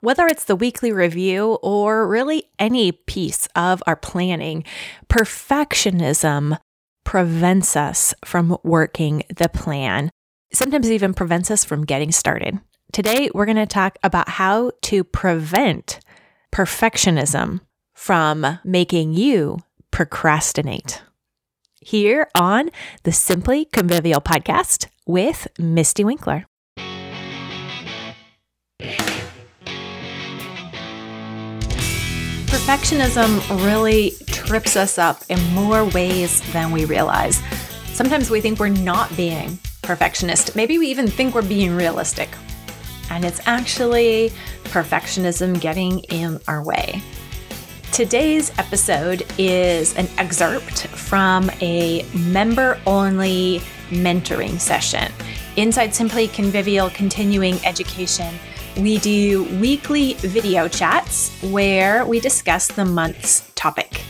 Whether it's the weekly review or really any piece of our planning, perfectionism prevents us from working the plan, sometimes even prevents us from getting started. Today, we're going to talk about how to prevent perfectionism from making you procrastinate. Here on the Simply Convivial podcast with Mystie Winckler. Perfectionism really trips us up in more ways than we realize. Sometimes we think we're not being perfectionist. Maybe we even think we're being realistic. And it's actually perfectionism getting in our way. Today's episode is an excerpt from a member only mentoring session inside Simply Convivial Continuing Education we do weekly video chats where we discuss the month's topic.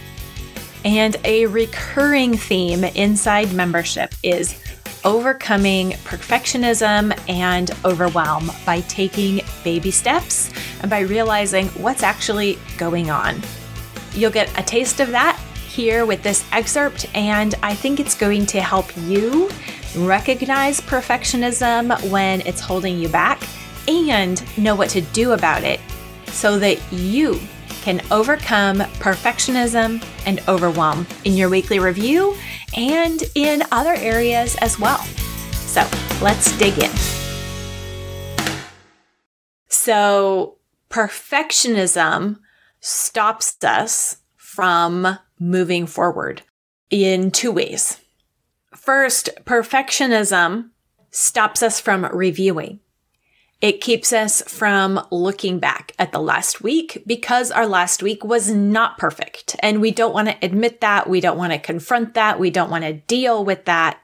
And a recurring theme inside membership is overcoming perfectionism and overwhelm by taking baby steps and by realizing what's actually going on. You'll get a taste of that here with this excerpt, and I think it's going to help you recognize perfectionism when it's holding you back and know what to do about it so that you can overcome perfectionism and overwhelm in your weekly review and in other areas as well. So let's dig in. So, perfectionism stops us from moving forward in two ways. First, perfectionism stops us from reviewing. It keeps us from looking back at the last week because our last week was not perfect. And we don't want to admit that. We don't want to confront that. We don't want to deal with that.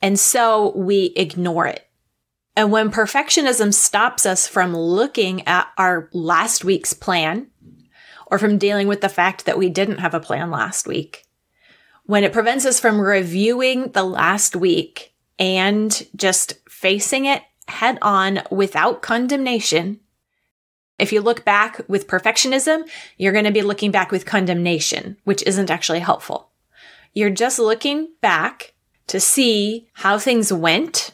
And so we ignore it. And when perfectionism stops us from looking at our last week's plan or from dealing with the fact that we didn't have a plan last week, when it prevents us from reviewing the last week and just facing it head on without condemnation. If you look back with perfectionism, you're going to be looking back with condemnation, which isn't actually helpful. You're just looking back to see how things went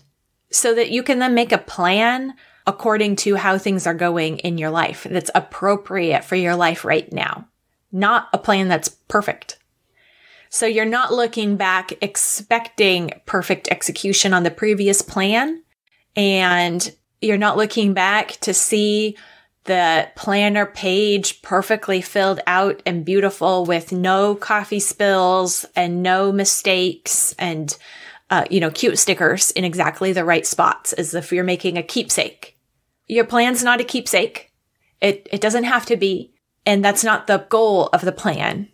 so that you can then make a plan according to how things are going in your life that's appropriate for your life right now, not a plan that's perfect. So you're not looking back expecting perfect execution on the previous plan and you're not looking back to see the planner page perfectly filled out and beautiful with no coffee spills and no mistakes and uh, you know cute stickers in exactly the right spots as if you're making a keepsake. Your plan's not a keepsake. It, it doesn't have to be. And that's not the goal of the plan.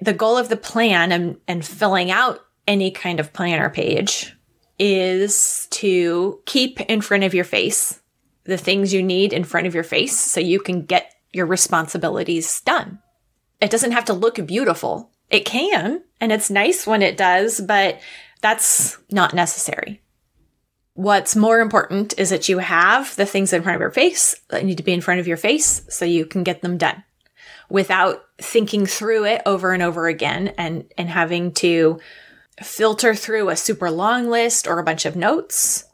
The goal of the plan and, and filling out any kind of planner page is to keep in front of your face the things you need in front of your face so you can get your responsibilities done. It doesn't have to look beautiful. It can, and it's nice when it does, but that's not necessary. What's more important is that you have the things in front of your face that need to be in front of your face so you can get them done without thinking through it over and over again and, and having to filter through a super long list or a bunch of notes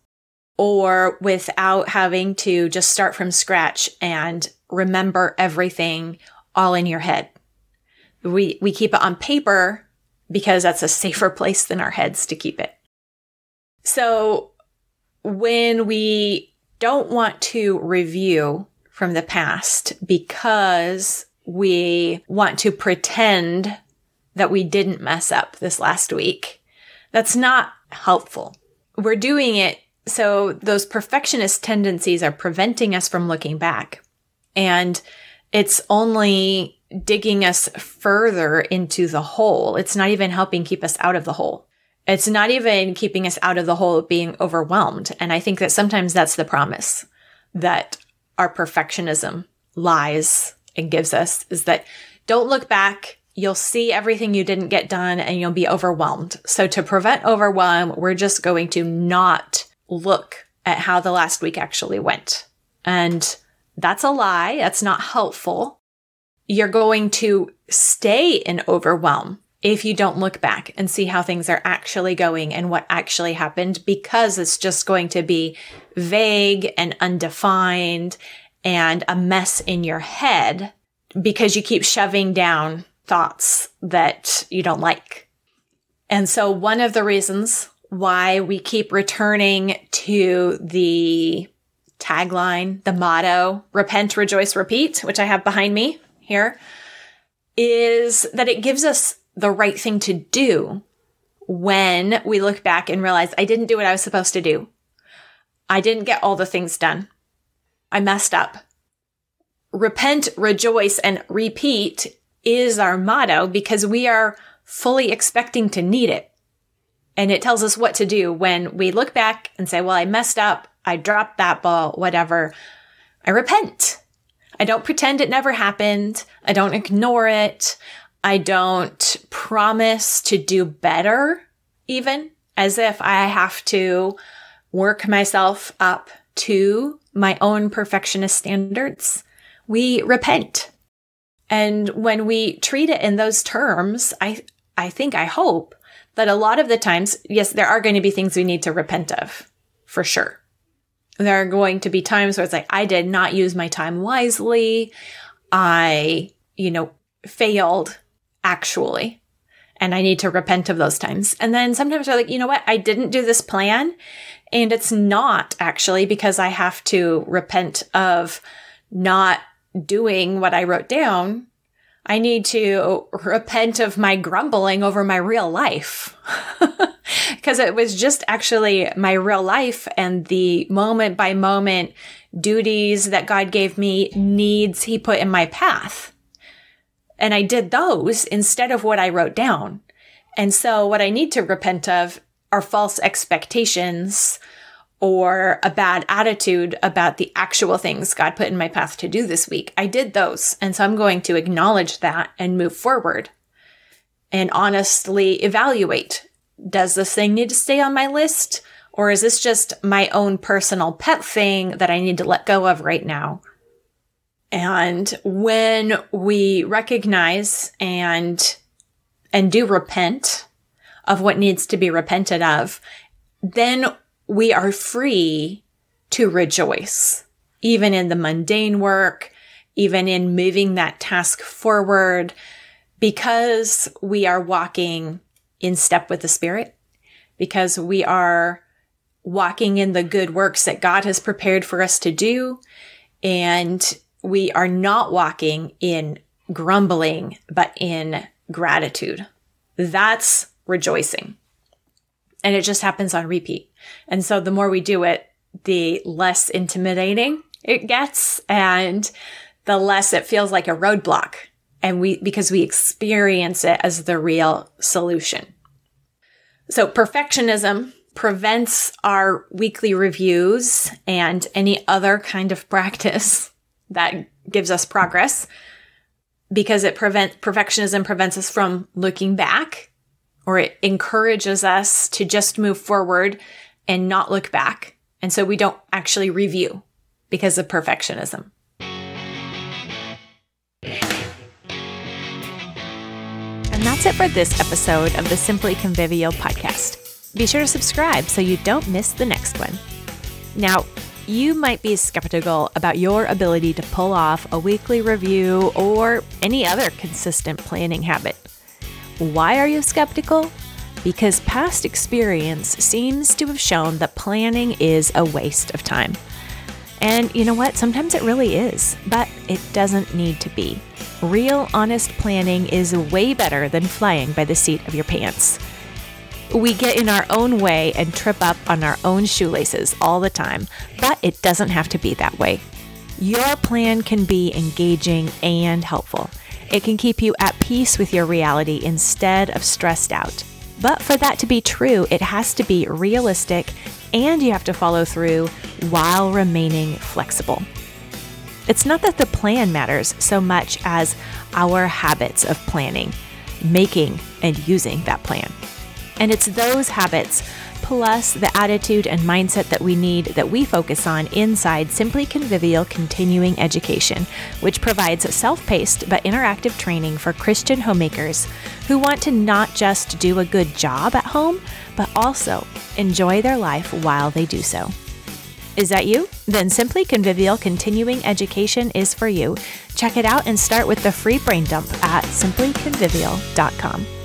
or without having to just start from scratch and remember everything all in your head. We, we keep it on paper because that's a safer place than our heads to keep it. So when we don't want to review from the past because we want to pretend that we didn't mess up this last week. That's not helpful. We're doing it so those perfectionist tendencies are preventing us from looking back. And it's only digging us further into the hole. It's not even helping keep us out of the hole. It's not even keeping us out of the hole of being overwhelmed. And I think that sometimes that's the promise that our perfectionism lies and gives us is that don't look back you'll see everything you didn't get done and you'll be overwhelmed. So to prevent overwhelm, we're just going to not look at how the last week actually went. And That's a lie. That's not helpful. You're going to stay in overwhelm if you don't look back and see how things are actually going and what actually happened because it's just going to be vague and undefined and a mess in your head because you keep shoving down thoughts that you don't like. And so one of the reasons why we keep returning to the tagline, the motto, repent, rejoice, repeat, which I have behind me here, is that it gives us the right thing to do when we look back and realize I didn't do what I was supposed to do. I didn't get all the things done. I messed up. Repent, rejoice, and repeat is our motto because we are fully expecting to need it. And it tells us what to do when we look back and say, well, I messed up. I dropped that ball, whatever. I repent. I don't pretend it never happened. I don't ignore it. I don't promise to do better, even as if I have to work myself up to my own perfectionist standards. We repent. And when we treat it in those terms, I, I think, I hope that a lot of the times, yes, there are going to be things we need to repent of for sure. There are going to be times where it's like, I did not use my time wisely. I, you know, failed actually. And I need to repent of those times. And then sometimes I'm like, you know what? I didn't do this plan. And it's not actually because I have to repent of not doing what I wrote down. I need to repent of my grumbling over my real life. Because it was just actually my real life and the moment by moment duties that God gave me, needs He put in my path. And I did those instead of what I wrote down. And so what I need to repent of are false expectations or a bad attitude about the actual things God put in my path to do this week. I did those. And so I'm going to acknowledge that and move forward and honestly evaluate. Does this thing need to stay on my list? Or is this just my own personal pet thing that I need to let go of right now? And when we recognize and, and do repent of what needs to be repented of, then we are free to rejoice, even in the mundane work, even in moving that task forward, because we are walking in step with the Spirit, because we are walking in the good works that God has prepared for us to do. And we are not walking in grumbling, but in gratitude. That's rejoicing. And it just happens on repeat. And so the more we do it, the less intimidating it gets and the less it feels like a roadblock. And we, because we experience it as the real solution. So perfectionism prevents our weekly reviews and any other kind of practice that gives us progress because it prevent perfectionism prevents us from looking back or it encourages us to just move forward and not look back. And so we don't actually review because of perfectionism. And that's it for this episode of the Simply Convivial podcast. Be sure to subscribe so you don't miss the next one. Now, you might be skeptical about your ability to pull off a weekly review or any other consistent planning habit. Why are you skeptical? Because past experience seems to have shown that planning is a waste of time. And you know what? Sometimes it really is, but it doesn't need to be. Real, honest planning is way better than flying by the seat of your pants. We get in our own way and trip up on our own shoelaces all the time, but it doesn't have to be that way. Your plan can be engaging and helpful. It can keep you at peace with your reality instead of stressed out. But for that to be true, it has to be realistic and you have to follow through while remaining flexible. It's not that the plan matters so much as our habits of planning, making, and using that plan. And it's those habits plus the attitude and mindset that we need that we focus on inside Simply Convivial Continuing Education, which provides self paced but interactive training for Christian homemakers who want to not just do a good job at home, but also enjoy their life while they do so. Is that you? Then Simply Convivial Continuing Education is for you. Check it out and start with the free brain dump at simplyconvivial.com.